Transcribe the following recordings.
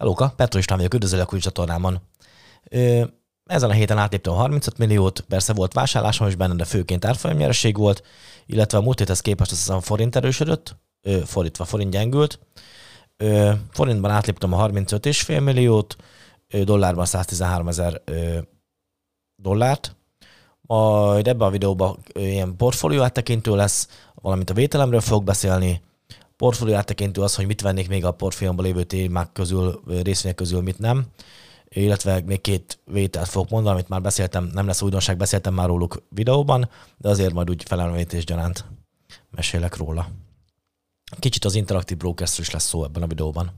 Hellóka, Petro István vagyok, üdvözöllek új csatornámon. Ö, ezen a héten átléptem a 35 milliót, persze volt vásárlásom is benne, de főként árfolyamnyereség volt, illetve a múlt héthez képest azt hiszem forint erősödött, ö, fordítva forint gyengült. Ö, forintban átléptem a 35,5 milliót, ö, dollárban 113 ezer dollárt, majd ebben a videóban ilyen portfólió áttekintő lesz, valamint a vételemről fogok beszélni, portfólió áttekintő az, hogy mit vennék még a portfóliómban lévő témák közül, részvények közül, mit nem, illetve még két vételt fogok mondani, amit már beszéltem, nem lesz újdonság, beszéltem már róluk videóban, de azért majd úgy felemlítés gyanánt mesélek róla. Kicsit az Interactive brokers is lesz szó ebben a videóban.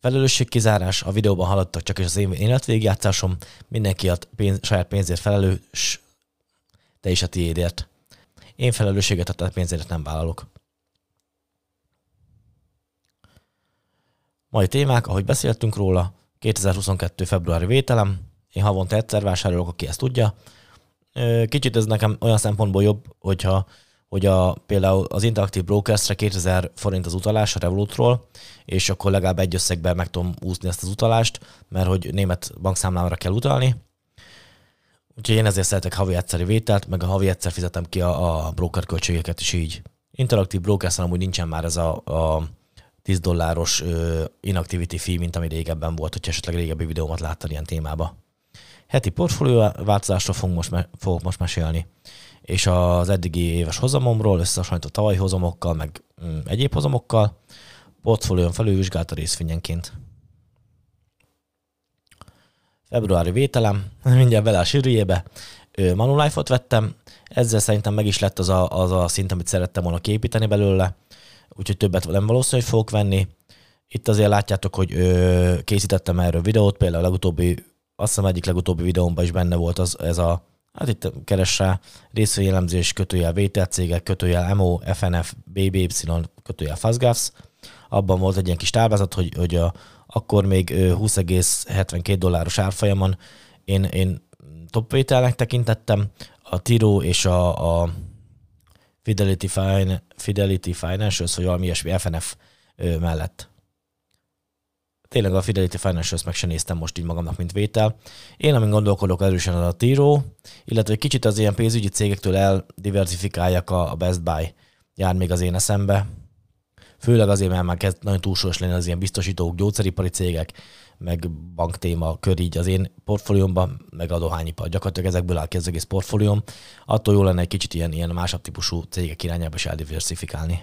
Felelősségkizárás, a videóban hallottak csak is az én életvégjátszásom, mindenki a pénz, saját pénzért felelős, te is a tiédért. Én felelősséget a te pénzért nem vállalok. Mai témák, ahogy beszéltünk róla, 2022. februári vételem, én havonta egyszer vásárolok, aki ezt tudja. Kicsit ez nekem olyan szempontból jobb, hogyha hogy a, például az Interactive Brokers-re 2000 forint az utalás a Revolutról, és akkor legalább egy összegben meg tudom úszni ezt az utalást, mert hogy német bankszámlámra kell utalni. Úgyhogy én ezért szeretek havi egyszeri vételt, meg a havi egyszer fizetem ki a, a broker költségeket is így. Interactive brokers amúgy nincsen már ez a, a 10 dolláros ö, inactivity fee, mint ami régebben volt, hogyha esetleg régebbi videómat láttad ilyen témába. Heti portfólió változásról fogok most, fogok most mesélni és az eddigi éves hozamomról, összehasonlítva tavalyi hozamokkal, meg mm, egyéb hozamokkal, portfólión felülvizsgált a részvényenként. Februári vételem, mindjárt bele a sűrűjébe, Manulife-ot vettem, ezzel szerintem meg is lett az a, az a szint, amit szerettem volna képíteni belőle, úgyhogy többet nem valószínű, hogy fogok venni. Itt azért látjátok, hogy ö, készítettem erről videót, például a legutóbbi, azt hiszem egyik legutóbbi videómban is benne volt az, ez a Hát itt keres rá részvényelemzés, kötőjel vételcégek, kötőjel MO, FNF, BBY, kötőjel Fazgafs. Abban volt egy ilyen kis táblázat, hogy, hogy a, akkor még 20,72 dolláros árfolyamon én, én top vételnek tekintettem, a Tiro és a, a Fidelity, Fine, Fidelity Financials, vagy valami ilyesmi FNF mellett tényleg a Fidelity Financials meg sem néztem most így magamnak, mint vétel. Én, amin gondolkodok erősen az a Tiro, illetve kicsit az ilyen pénzügyi cégektől eldiversifikálják a Best Buy jár még az én eszembe. Főleg azért, mert már kezd nagyon túlsúlyos lenni az ilyen biztosítók, gyógyszeripari cégek, meg banktéma kör így az én portfóliómban, meg a dohányipar. Gyakorlatilag ezekből áll ki az egész portfólióm. Attól jó lenne egy kicsit ilyen, ilyen másabb típusú cégek irányába is eldiversifikálni.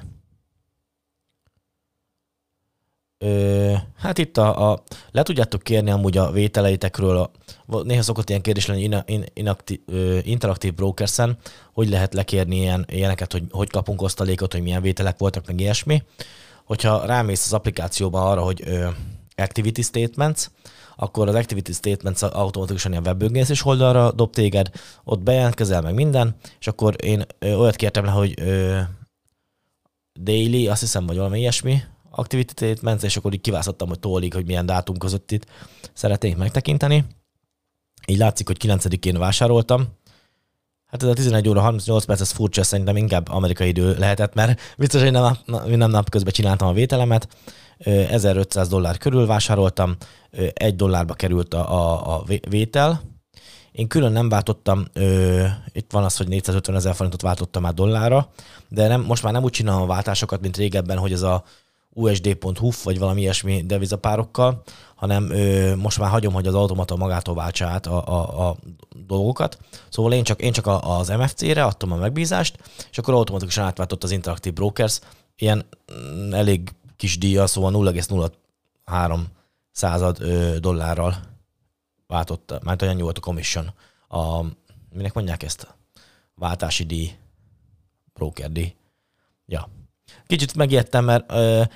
Ö, hát itt a, a, le tudjátok kérni amúgy a vételeitekről, a, néha szokott ilyen kérdés lenni in, in, inakti, ö, interaktív brokersen, hogy lehet lekérni ilyen, ilyeneket, hogy hogy kapunk osztalékot, hogy milyen vételek voltak, meg ilyesmi. Hogyha rámész az applikációba arra, hogy ö, activity statements, akkor az Activity Statements automatikusan ilyen webböngészés oldalra dob téged, ott bejelentkezel meg minden, és akkor én ö, olyat kértem le, hogy ö, daily, azt hiszem, vagy valami ilyesmi, activity statements, és akkor így kiválasztottam, hogy tólig, hogy milyen dátum között itt szeretnék megtekinteni. Így látszik, hogy 9-én vásároltam. Hát ez a 11 óra 38 perc, ez furcsa, szerintem inkább amerikai idő lehetett, mert biztos, hogy nem, nem nap közben csináltam a vételemet. 1500 dollár körül vásároltam, egy dollárba került a, a, a vétel. Én külön nem váltottam, ö, itt van az, hogy 450 ezer forintot váltottam már dollárra, de nem, most már nem úgy csinálom a váltásokat, mint régebben, hogy ez a usd.hu vagy valami ilyesmi devizapárokkal, hanem ö, most már hagyom, hogy az automata magától váltsa át a, a, a dolgokat. Szóval én csak, én csak az MFC-re adtam a megbízást, és akkor automatikusan átváltott az Interactive Brokers, ilyen mm, elég kis díja, szóval 0,03 század ö, dollárral váltotta, mert olyan volt a commission. A, minek mondják ezt? Váltási díj, broker díj. Ja, Kicsit megijedtem, mert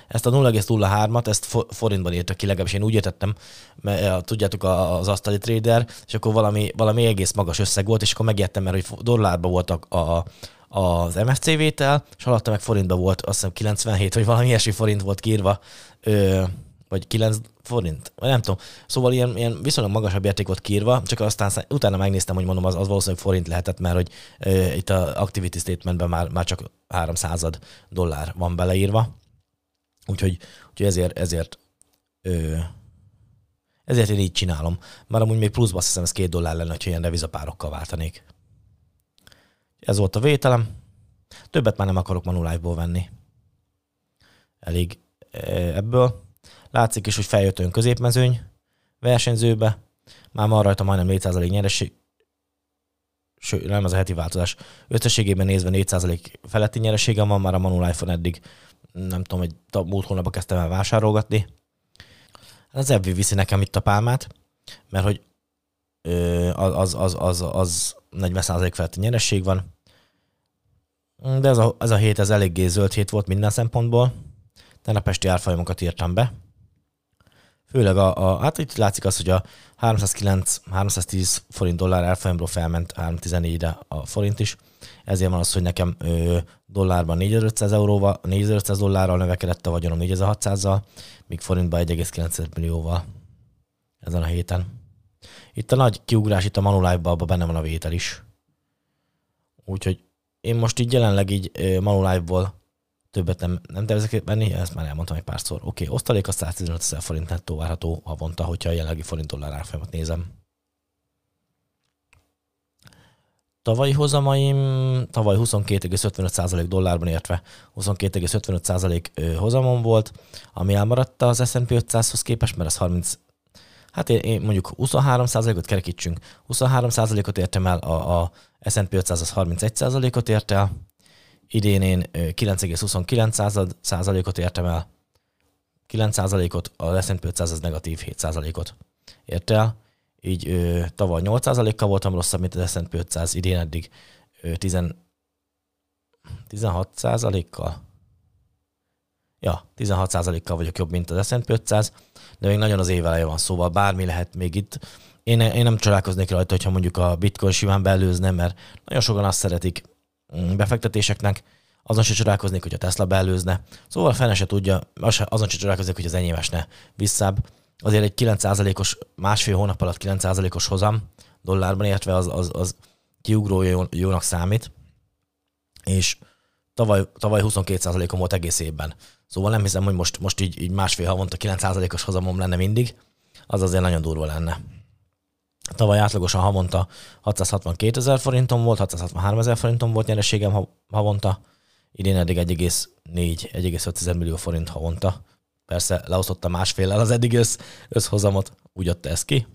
ezt a 0,03-at, ezt forintban írtak ki, legalábbis én úgy értettem, mert tudjátok, az asztali trader, és akkor valami, valami egész magas összeg volt, és akkor megijedtem, mert hogy dollárban voltak a, az MFC vétel, és alatta meg forintban volt, azt hiszem 97, vagy valami ilyesmi forint volt kírva, ö, vagy 9 forint, vagy nem tudom. Szóval ilyen, ilyen viszonylag magasabb érték volt kírva, csak aztán utána megnéztem, hogy mondom, az, az valószínűleg forint lehetett, mert hogy ö, itt a activity statementben már, már csak 300 dollár van beleírva. Úgyhogy, úgyhogy ezért, ezért Ö, ezért én így csinálom. Már amúgy még pluszba azt hiszem, ez két dollár lenne, ha ilyen devizapárokkal váltanék. Ez volt a vételem. Többet már nem akarok Manulife-ból venni. Elég ebből. Látszik is, hogy feljött ön középmezőny versenyzőbe. Már van rajta majdnem 4% nyereség, sőt, nem ez a heti változás. Összességében nézve 4% feletti nyereségem van már a Manulife-on eddig. Nem tudom, hogy múlt hónapban kezdtem el vásárolgatni. Hát az Ebbi viszi nekem itt a pálmát, mert hogy az, az, az, az 40% feletti nyeresség van. De ez a, ez a hét ez eléggé zöld hét volt minden szempontból. Tegnap esti árfolyamokat írtam be. Főleg a, a, hát itt látszik az, hogy a 309-310 forint dollár árfolyamról felment 314-re a forint is. Ezért van az, hogy nekem ö, dollárban 4500 euróval, 4500 dollárral növekedett a vagyonom 4600-zal, míg forintban 1,9 millióval ezen a héten. Itt a nagy kiugrás, itt a Manulife-ban benne van a vétel is. Úgyhogy én most így jelenleg így Manulife-ból többet nem, nem tervezek venni, ezt már elmondtam egy párszor. Oké, okay, osztalék a 115 ezer forint nettó várható havonta, hogyha a jelenlegi forint dollár árfolyamat nézem. Tavalyi hozamaim, tavaly 22,55% dollárban értve 22,55% hozamon volt, ami elmaradt az S&P 500-hoz képest, mert az 30, hát én, én mondjuk 23%-ot kerekítsünk, 23%-ot értem el, a, a S&P 500 az 31%-ot ért el, idén én 9,29 ot értem el, 9 ot a S&P 500 az negatív 7 ot ért el, így ö, tavaly 8 kal voltam rosszabb, mint az S&P 500, idén eddig ö, 10, 16 kal Ja, 16 kal vagyok jobb, mint az S&P 500, de még nagyon az év eleje van, szóval bármi lehet még itt. Én, én nem csodálkoznék rajta, hogyha mondjuk a bitcoin simán belőzne, mert nagyon sokan azt szeretik, befektetéseknek, azon se csodálkoznék, hogy a Tesla beelőzne. Szóval fene se tudja, azon se csodálkoznék, hogy az enyém esne visszább. Azért egy 9%-os, másfél hónap alatt 9%-os hozam dollárban értve az, az, az kiugró jó, jónak számít, és tavaly, tavaly 22%-om volt egész évben. Szóval nem hiszem, hogy most, most így, így másfél havonta 9%-os hozamom lenne mindig, az azért nagyon durva lenne. Tavaly átlagosan havonta 662 ezer forintom volt, 663 ezer forintom volt nyereségem havonta, idén eddig 1,4-1,5 millió forint havonta. Persze leosztotta másféllel az eddig össz, összhozamot, úgy adta ez ki.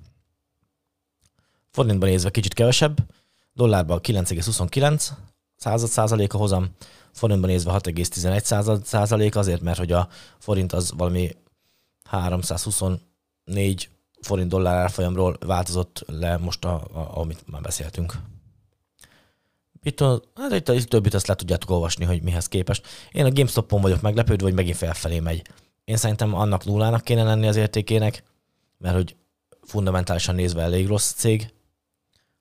Forintban nézve kicsit kevesebb, dollárban 9,29 század százalék a hozam, forintban nézve 6,11 század százalék azért, mert hogy a forint az valami 324 forint dollár árfolyamról változott le most, a, a, amit már beszéltünk. Itt, a, hát itt, itt többit azt le tudjátok olvasni, hogy mihez képest. Én a GameStop-on vagyok meglepődve, hogy megint felfelé megy. Én szerintem annak nullának kéne lenni az értékének, mert hogy fundamentálisan nézve elég rossz cég.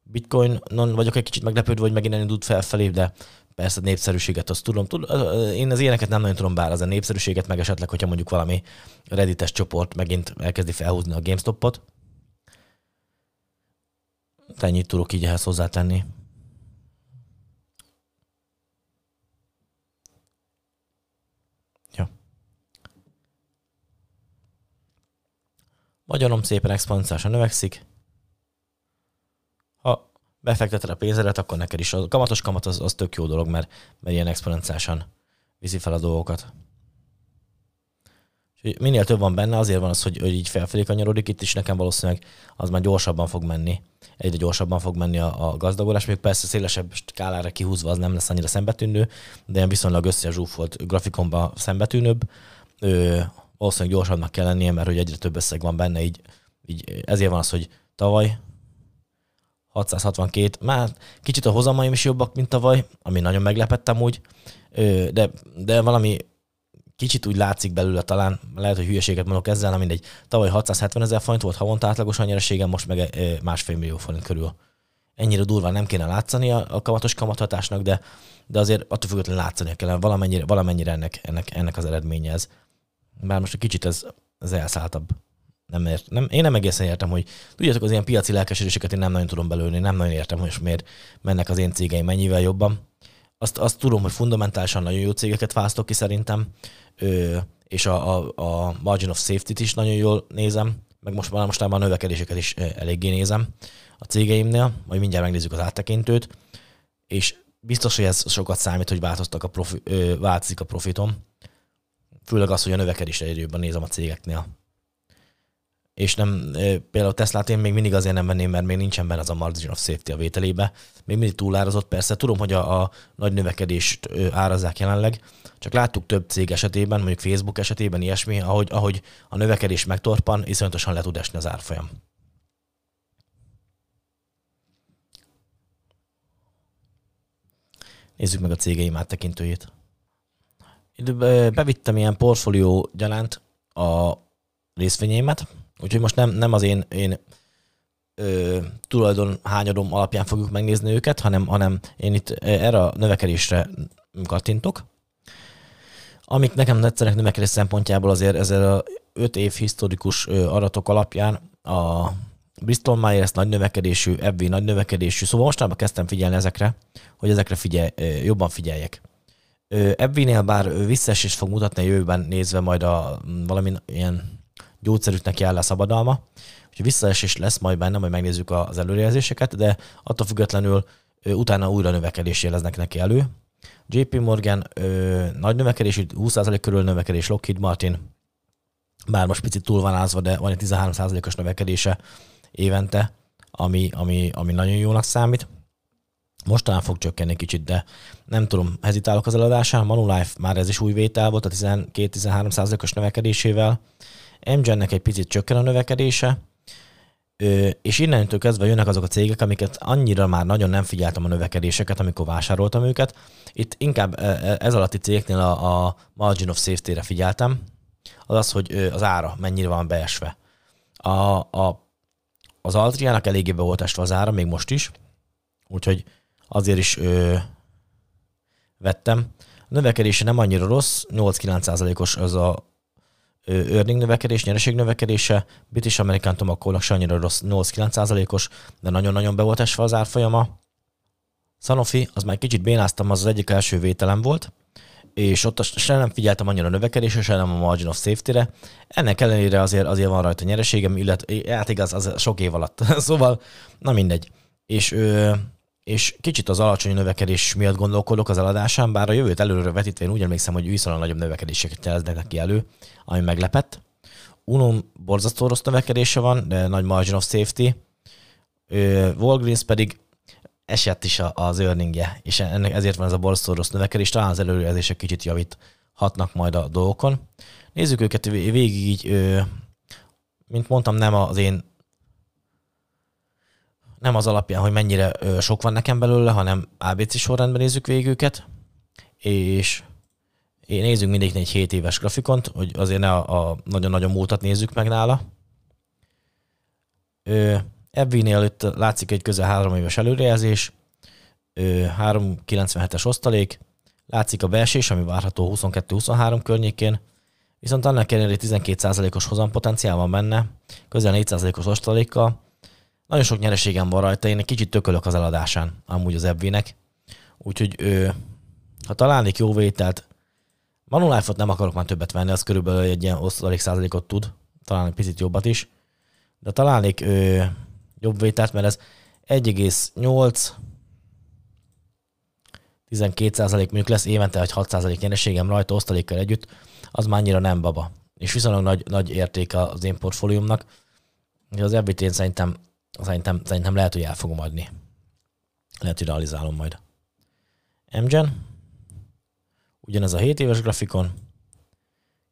Bitcoin-non vagyok egy kicsit meglepődve, hogy megint indult felfelé, de Persze a népszerűséget azt tudom. Tud, én az ilyeneket nem nagyon tudom, bár az a népszerűséget, meg esetleg, hogyha mondjuk valami reddites csoport megint elkezdi felhúzni a GameStopot. Ennyit tudok így ehhez hozzátenni. Magyarom szépen exponenciálisan növekszik befekteted a pénzedet, akkor neked is a kamatos kamat az, az tök jó dolog, mert, mert ilyen exponenciálisan viszi fel a dolgokat. Minél több van benne, azért van az, hogy, hogy így felfelé kanyarodik, itt is nekem valószínűleg az már gyorsabban fog menni. Egyre gyorsabban fog menni a, a gazdagodás, még persze szélesebb skálára kihúzva az nem lesz annyira szembetűnő, de ilyen viszonylag összezsúfolt grafikonban szembetűnőbb. Ö, valószínűleg gyorsabbnak kell lennie, mert hogy egyre több összeg van benne, így, így ezért van az, hogy tavaly 662, már kicsit a hozamaim is jobbak, mint tavaly, ami nagyon meglepettem úgy, de, de valami kicsit úgy látszik belőle talán, lehet, hogy hülyeséget mondok ezzel, mindegy. Tavaly 670 ezer forint volt havonta átlagosan nyereségem, most meg másfél millió forint körül. Ennyire durván nem kéne látszani a, kamatos kamathatásnak, de, de azért attól függetlenül látszani kell, valamennyire, valamennyire ennek, ennek, ennek az eredménye ez. Bár most egy kicsit ez, ez elszálltabb nem ért, nem, én nem egészen értem, hogy tudjátok, az ilyen piaci lelkesedéseket én nem nagyon tudom belőni, nem nagyon értem, hogy miért mennek az én cégeim mennyivel jobban. Azt, azt tudom, hogy fundamentálisan nagyon jó cégeket választok ki szerintem. Ö, és a, a, a margin of safety-t is nagyon jól nézem, meg most már mostában a növekedéseket is eléggé nézem a cégeimnél, majd mindjárt megnézzük az áttekintőt, és biztos, hogy ez sokat számít, hogy változtak a profi, ö, változik a profitom, főleg az, hogy a növekedésre jövőben nézem a cégeknél. És nem, például Teslát én még mindig azért nem venném, mert még nincsen benne az a margin of safety a vételébe. Még mindig túlárazott, persze tudom, hogy a, a nagy növekedést árazzák jelenleg, csak láttuk több cég esetében, mondjuk Facebook esetében ilyesmi, ahogy, ahogy a növekedés megtorpan, iszonyatosan le tud esni az árfolyam. Nézzük meg a cégeim áttekintőjét. Itt bevittem ilyen portfólió gyanánt a részvényeimet, úgyhogy most nem, nem az én, én ö, tulajdon hányadom alapján fogjuk megnézni őket, hanem, hanem én itt erre a növekedésre kattintok. Amik nekem tetszenek növekedés szempontjából azért ezzel a 5 év historikus adatok alapján a Bristol Myers nagy növekedésű, Ebbi nagy növekedésű, szóval mostanában kezdtem figyelni ezekre, hogy ezekre figyelj, jobban figyeljek. Ebbinél bár visszaesés fog mutatni a jövőben nézve majd a valami ilyen gyógyszerüknek jár le szabadalma, úgyhogy visszaesés lesz majd benne, majd megnézzük az előrejelzéseket, de attól függetlenül utána újra növekedés jeleznek neki elő. JP Morgan ö, nagy növekedés, 20% körül növekedés, Lockheed Martin, bár most picit túl van ázva, de van egy 13%-os növekedése évente, ami, ami, ami nagyon jónak számít. Most talán fog csökkenni kicsit, de nem tudom, hezitálok az eladásán. Manulife már ez is új vétel volt a 12-13 os növekedésével. MGen-nek egy picit csökken a növekedése, és innentől kezdve jönnek azok a cégek, amiket annyira már nagyon nem figyeltem a növekedéseket, amikor vásároltam őket. Itt inkább e, e, ez alatti cégeknél a, a margin of safety-re figyeltem, az az, hogy az ára mennyire van beesve. A, a, az Altriának eléggé be volt esve az ára, még most is, úgyhogy azért is ö, vettem. A növekedése nem annyira rossz, 8-9%-os az a earning növekedés, nyereség növekedése, British American Tobacco-nak se annyira rossz, 8-9%-os, de nagyon-nagyon be volt esve az árfolyama. Sanofi, az már kicsit bénáztam, az az egyik első vételem volt, és ott se nem figyeltem annyira a növekedésre, se nem a margin of safety-re. Ennek ellenére azért, azért van rajta nyereségem, illetve hát igaz, az sok év alatt. szóval, na mindegy. És ö, és kicsit az alacsony növekedés miatt gondolkodok az eladásán, bár a jövőt előre vetítve én úgy emlékszem, hogy viszonylag nagyobb növekedéseket jeleznek neki elő, ami meglepett. Unum borzasztó rossz növekedése van, de nagy margin of safety. Walgreens pedig esett is az earningje, és ennek ezért van ez a borzasztó rossz növekedés, talán az előrejelzések kicsit javít hatnak majd a dolgokon. Nézzük őket végig így, mint mondtam, nem az én nem az alapján, hogy mennyire sok van nekem belőle, hanem ABC sorrendben nézzük végig őket, és nézzük mindig egy 7 éves grafikont, hogy azért ne a, a nagyon-nagyon múltat nézzük meg nála. Ebbinél itt látszik egy közel 3 éves előrejelzés, 397-es osztalék, látszik a beesés, ami várható 22-23 környékén, viszont annak ellenére 12%-os hozampotenciál van benne, közel 4%-os osztalékkal, nagyon sok nyereségem van rajta, én egy kicsit tökölök az eladásán, amúgy az ebvének. Úgyhogy ő, ha találnék jó vételt, Manulife-ot nem akarok már többet venni, az körülbelül egy ilyen osztalék százalékot tud, talán egy picit jobbat is, de találnék ő, jobb vételt, mert ez 1,8 12 százalék mondjuk lesz évente egy 6 százalék nyereségem rajta osztalékkal együtt, az már annyira nem baba. És viszonylag nagy, nagy értéke az én portfóliumnak. Az ebbit én szerintem Szerintem, szerintem lehet, hogy el fogom adni. Lehet, hogy realizálom majd. Mgen. Ugyanez a 7 éves grafikon.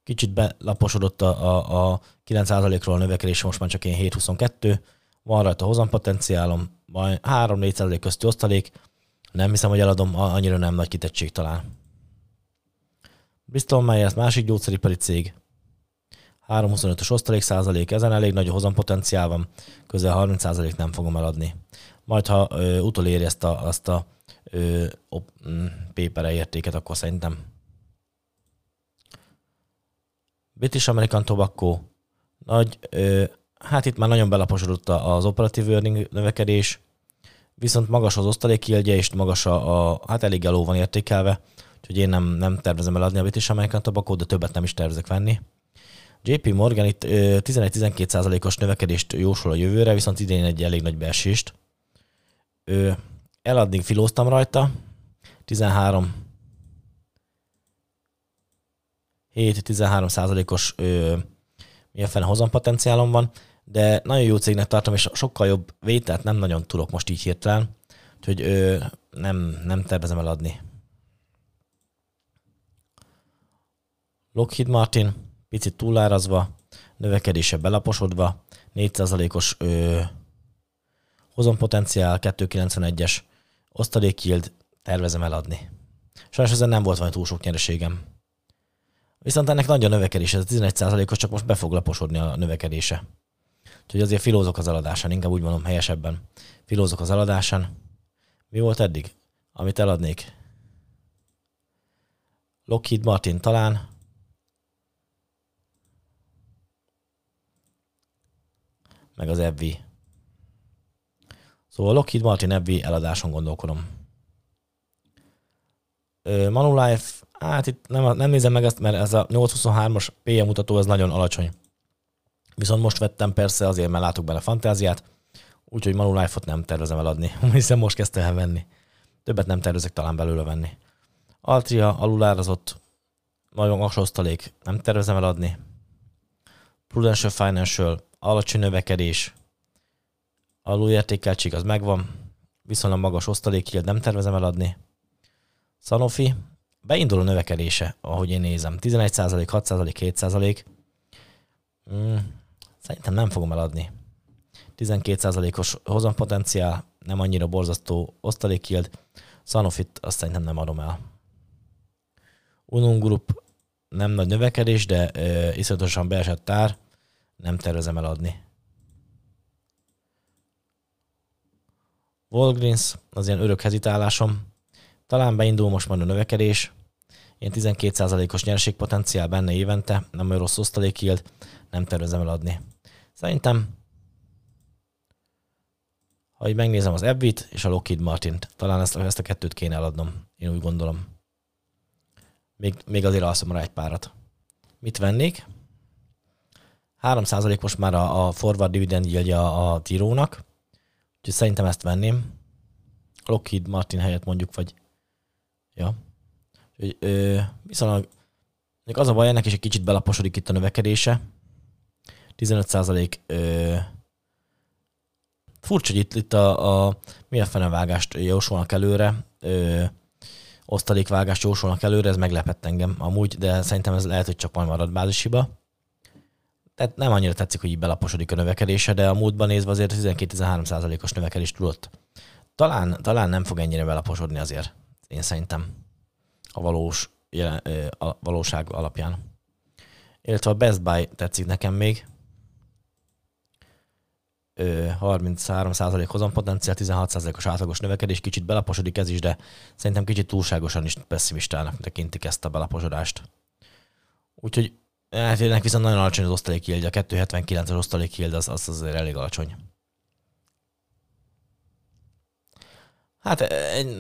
Kicsit belaposodott a, a, a 9%-ról a növekedés, most már csak én 7-22. Van rajta hozampotenciálom, majd 3-4% közti osztalék. Nem hiszem, hogy eladom, annyira nem nagy kitettség talán. Bristol Myers másik gyógyszeripari cég. 3,25-ös osztalék százalék, ezen elég nagy hozampotenciál van, közel 30 százalék nem fogom eladni. Majd, ha ö, utoléri ezt a, azt a ö, op, mm, pépere értéket, akkor szerintem British American Tobacco nagy, ö, hát itt már nagyon belaposodott az operatív earning növekedés, viszont magas az osztalék és magas a, a hát elég eló van értékelve, Úgyhogy én nem, nem tervezem eladni a British American Tobacco, de többet nem is tervezek venni. JP Morgan itt 11-12%-os növekedést jósol a jövőre, viszont idén egy elég nagy beesést. Eladdig filóztam rajta, 13 7-13 százalékos milyen fene hozampotenciálom van, de nagyon jó cégnek tartom, és sokkal jobb vételt nem nagyon tudok most így hirtelen, úgyhogy ö, nem, nem tervezem eladni. Lockheed Martin, picit túlárazva, növekedése belaposodva, 4%-os ö, hozampotenciál, 291-es osztalék yield, tervezem eladni. Sajnos ezen nem volt valami túl sok nyereségem. Viszont ennek nagy a növekedés, ez a 11%-os, csak most be fog laposodni a növekedése. Úgyhogy azért filózok az eladásán, inkább úgy mondom helyesebben. Filózok az eladásán. Mi volt eddig? Amit eladnék? Lockheed Martin talán. Meg az FV. Szóval Lockheed Martin FV eladáson gondolkodom. Manulife Hát itt nem, nem nézem meg ezt, mert ez a 823-as PM mutató az nagyon alacsony. Viszont most vettem persze azért, mert látok bele fantáziát, úgyhogy Manulife-ot nem tervezem eladni, hiszen most kezdtem el venni. Többet nem tervezek talán belőle venni. Altria alulárazott, nagyon magas osztalék, nem tervezem eladni. Prudential Financial, alacsony növekedés, alulértékeltség az megvan, viszonylag magas osztalék, nem tervezem eladni. Sanofi, beindul a növekedése, ahogy én nézem. 11% 6% 7 mm, Szerintem nem fogom eladni. 12% os hozampotenciál, nem annyira borzasztó osztalékkild. Sanofit azt szerintem nem adom el. Unum Group nem nagy növekedés, de uh, iszonyatosan beesett tár, nem tervezem eladni. Walgreens, az ilyen örök hezitálásom. Talán beindul most majd a növekedés, ilyen 12%-os nyereségpotenciál benne évente, nem olyan rossz osztalék nem tervezem eladni. Szerintem, ha így megnézem az Ebbit és a Lockheed Martin-t, talán ezt, ezt a kettőt kéne eladnom, én úgy gondolom. Még, még azért alszom rá egy párat. Mit vennék? 3% most már a, a forward dividend yieldja a Tirónak, úgyhogy szerintem ezt venném. Lockheed Martin helyett mondjuk, vagy Ja. Úgyhogy, ö, viszonylag az a baj, ennek is egy kicsit belaposodik itt a növekedése. 15 ö, furcsa, hogy itt, itt a, a milyen fenevágást jósolnak előre, ö, osztalékvágást jósolnak előre, ez meglepett engem amúgy, de szerintem ez lehet, hogy csak majd marad bázisiba. Tehát nem annyira tetszik, hogy így belaposodik a növekedése, de a múltban nézve azért 12-13 os növekedést tudott. Talán, talán nem fog ennyire belaposodni azért én szerintem a, valós, a valóság alapján. Illetve a Best Buy tetszik nekem még. 33% hozampotenciál, 16%-os átlagos növekedés, kicsit belaposodik ez is, de szerintem kicsit túlságosan is pessimistának tekintik ezt a belaposodást. Úgyhogy hát ennek viszont nagyon alacsony az osztalék yield, a 279-es osztalék yield az, az azért elég alacsony. Hát e,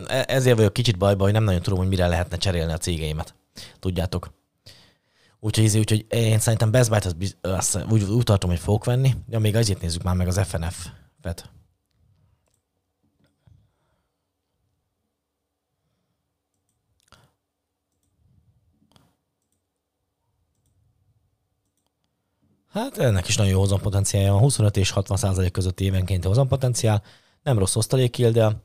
e, ezért vagyok kicsit bajban, hogy nem nagyon tudom, hogy mire lehetne cserélni a cégeimet. Tudjátok. Úgyhogy, úgyhogy én szerintem Best Buy-t az, az, úgy, úgy tartom, hogy fogok venni. De még azért nézzük már meg az FNF-et. Hát ennek is nagyon jó hozampotenciálja van. 25 és 60 százalék közötti évenkénti hozampotenciál. Nem rossz osztalék de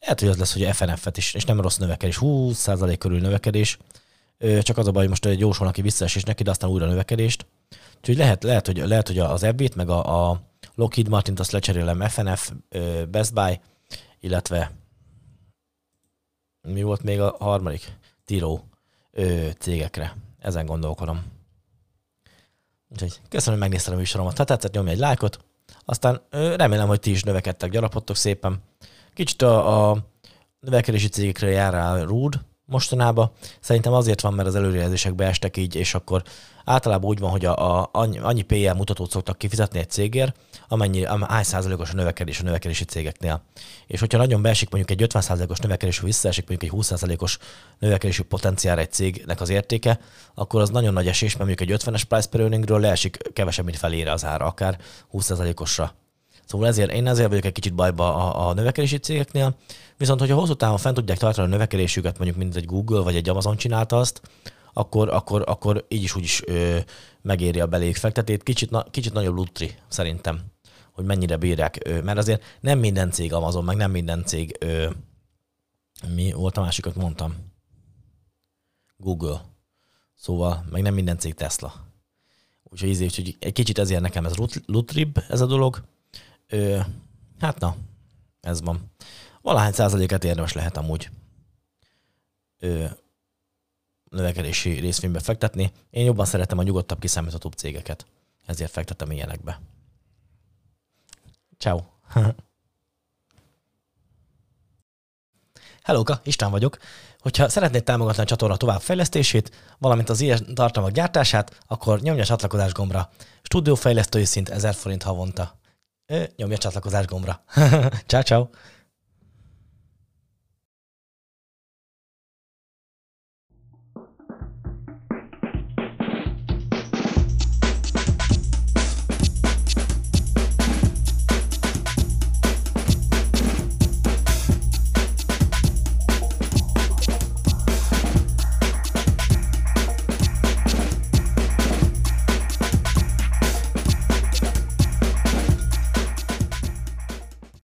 lehet, hogy az lesz, hogy FNF-et is, és nem rossz növekedés, 20% körül növekedés. Csak az a baj, hogy most egy jóson, aki visszaesés neki, de aztán újra növekedést. Úgyhogy lehet, lehet, hogy, lehet, hogy az ebbét, meg a, a Lockheed Martin-t azt lecserélem FNF, Best Buy, illetve mi volt még a harmadik? Tiro cégekre. Ezen gondolkodom. Úgyhogy köszönöm, hogy megnéztem a műsoromat. Ha tetszett, nyomj egy lájkot. Aztán remélem, hogy ti is növekedtek, gyarapodtok szépen. Kicsit a, a növekedési cégekre jár rá rúd, mostanában. Szerintem azért van, mert az előrejelzések beestek így, és akkor általában úgy van, hogy a, a, annyi, annyi PL mutatót szoktak kifizetni egy cégért, amennyi, am, hány százalékos a növekedés a növekedési cégeknél. És hogyha nagyon beesik mondjuk egy 50 százalékos növekedés, visszaesik mondjuk egy 20 százalékos növekedési potenciál egy cégnek az értéke, akkor az nagyon nagy esés, mert mondjuk egy 50-es price per earningről leesik kevesebb, mint felére az ára, akár 20 százalékosra. Szóval ezért én ezért vagyok egy kicsit bajba a, a növekedési cégeknél, viszont hogyha hosszú távon fent tudják tartani a növekedésüket, mondjuk mint egy Google vagy egy Amazon csinálta azt, akkor, akkor, akkor így is úgy is ö, megéri a beléjük fektetét. Kicsit, na, kicsit nagyobb lutri szerintem, hogy mennyire bírják. Ö, mert azért nem minden cég Amazon, meg nem minden cég ö, mi volt a másikat mondtam? Google. Szóval, meg nem minden cég Tesla. Úgyhogy, ízé, úgyhogy egy kicsit ezért nekem ez lutrib ez a dolog. Ö, hát na, ez van. Valahány százaléket érdemes lehet amúgy ö, növekedési részvénybe fektetni. Én jobban szeretem a nyugodtabb, kiszámíthatóbb cégeket. Ezért fektetem ilyenekbe. Ciao. Hellóka, István vagyok. Hogyha szeretnéd támogatni a csatorna továbbfejlesztését, valamint az ilyen tartalmak gyártását, akkor nyomj a csatlakozás gombra. Stúdiófejlesztői szint 1000 forint havonta. Nyomj a csatlakozás gombra. ciao, ciao.